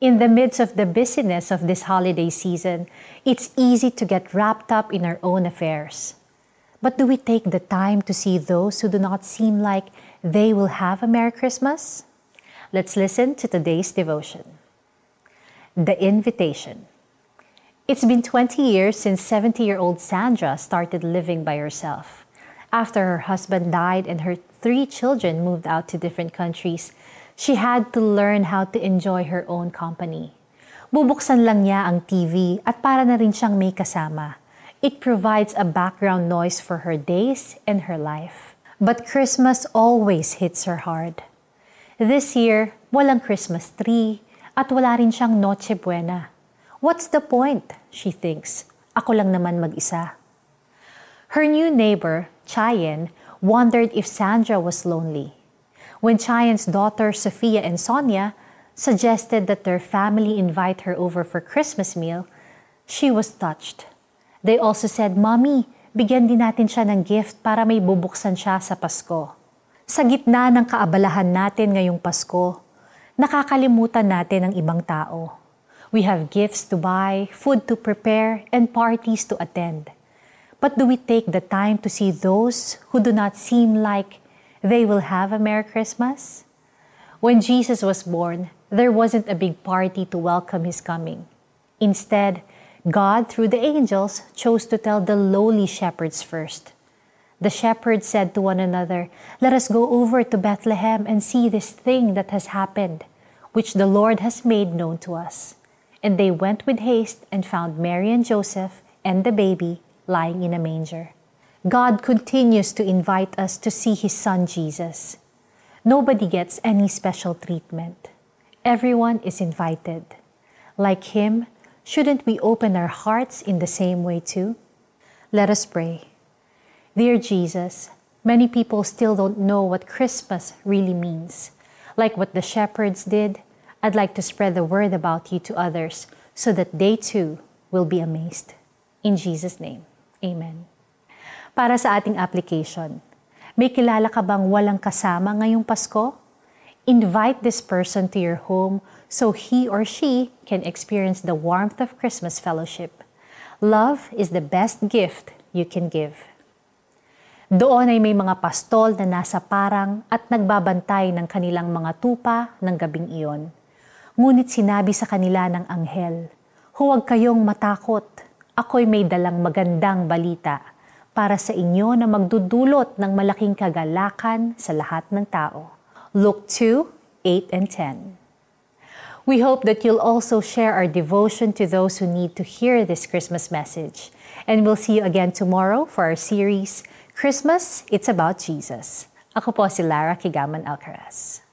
In the midst of the busyness of this holiday season, it's easy to get wrapped up in our own affairs. But do we take the time to see those who do not seem like they will have a Merry Christmas? Let's listen to today's devotion. The Invitation. It's been 20 years since 70 year old Sandra started living by herself. After her husband died and her three children moved out to different countries, she had to learn how to enjoy her own company. Bubuksan lang niya ang TV at para na rin siyang may kasama. It provides a background noise for her days and her life. But Christmas always hits her hard. This year, walang Christmas tree at wala rin siyang Noche Buena. What's the point? She thinks. Ako lang naman mag-isa. Her new neighbor, Chayen, wondered if Sandra was lonely when Chayan's daughter Sophia and Sonia suggested that their family invite her over for Christmas meal, she was touched. They also said, Mommy, bigyan din natin siya ng gift para may bubuksan siya sa Pasko. Sa gitna ng kaabalahan natin ngayong Pasko, nakakalimutan natin ang ibang tao. We have gifts to buy, food to prepare, and parties to attend. But do we take the time to see those who do not seem like they will have a Merry Christmas? When Jesus was born, there wasn't a big party to welcome his coming. Instead, God, through the angels, chose to tell the lowly shepherds first. The shepherds said to one another, Let us go over to Bethlehem and see this thing that has happened, which the Lord has made known to us. And they went with haste and found Mary and Joseph and the baby lying in a manger. God continues to invite us to see His Son Jesus. Nobody gets any special treatment. Everyone is invited. Like Him, shouldn't we open our hearts in the same way too? Let us pray. Dear Jesus, many people still don't know what Christmas really means. Like what the shepherds did, I'd like to spread the word about you to others so that they too will be amazed. In Jesus' name, amen. Para sa ating application, may kilala ka bang walang kasama ngayong Pasko? Invite this person to your home so he or she can experience the warmth of Christmas fellowship. Love is the best gift you can give. Doon ay may mga pastol na nasa parang at nagbabantay ng kanilang mga tupa ng gabing iyon. Ngunit sinabi sa kanila ng anghel, Huwag kayong matakot, ako'y may dalang magandang balita para sa inyo na magdudulot ng malaking kagalakan sa lahat ng tao. Luke 2, 8 and 10. We hope that you'll also share our devotion to those who need to hear this Christmas message. And we'll see you again tomorrow for our series, Christmas, It's About Jesus. Ako po si Lara Kigaman Alcaraz.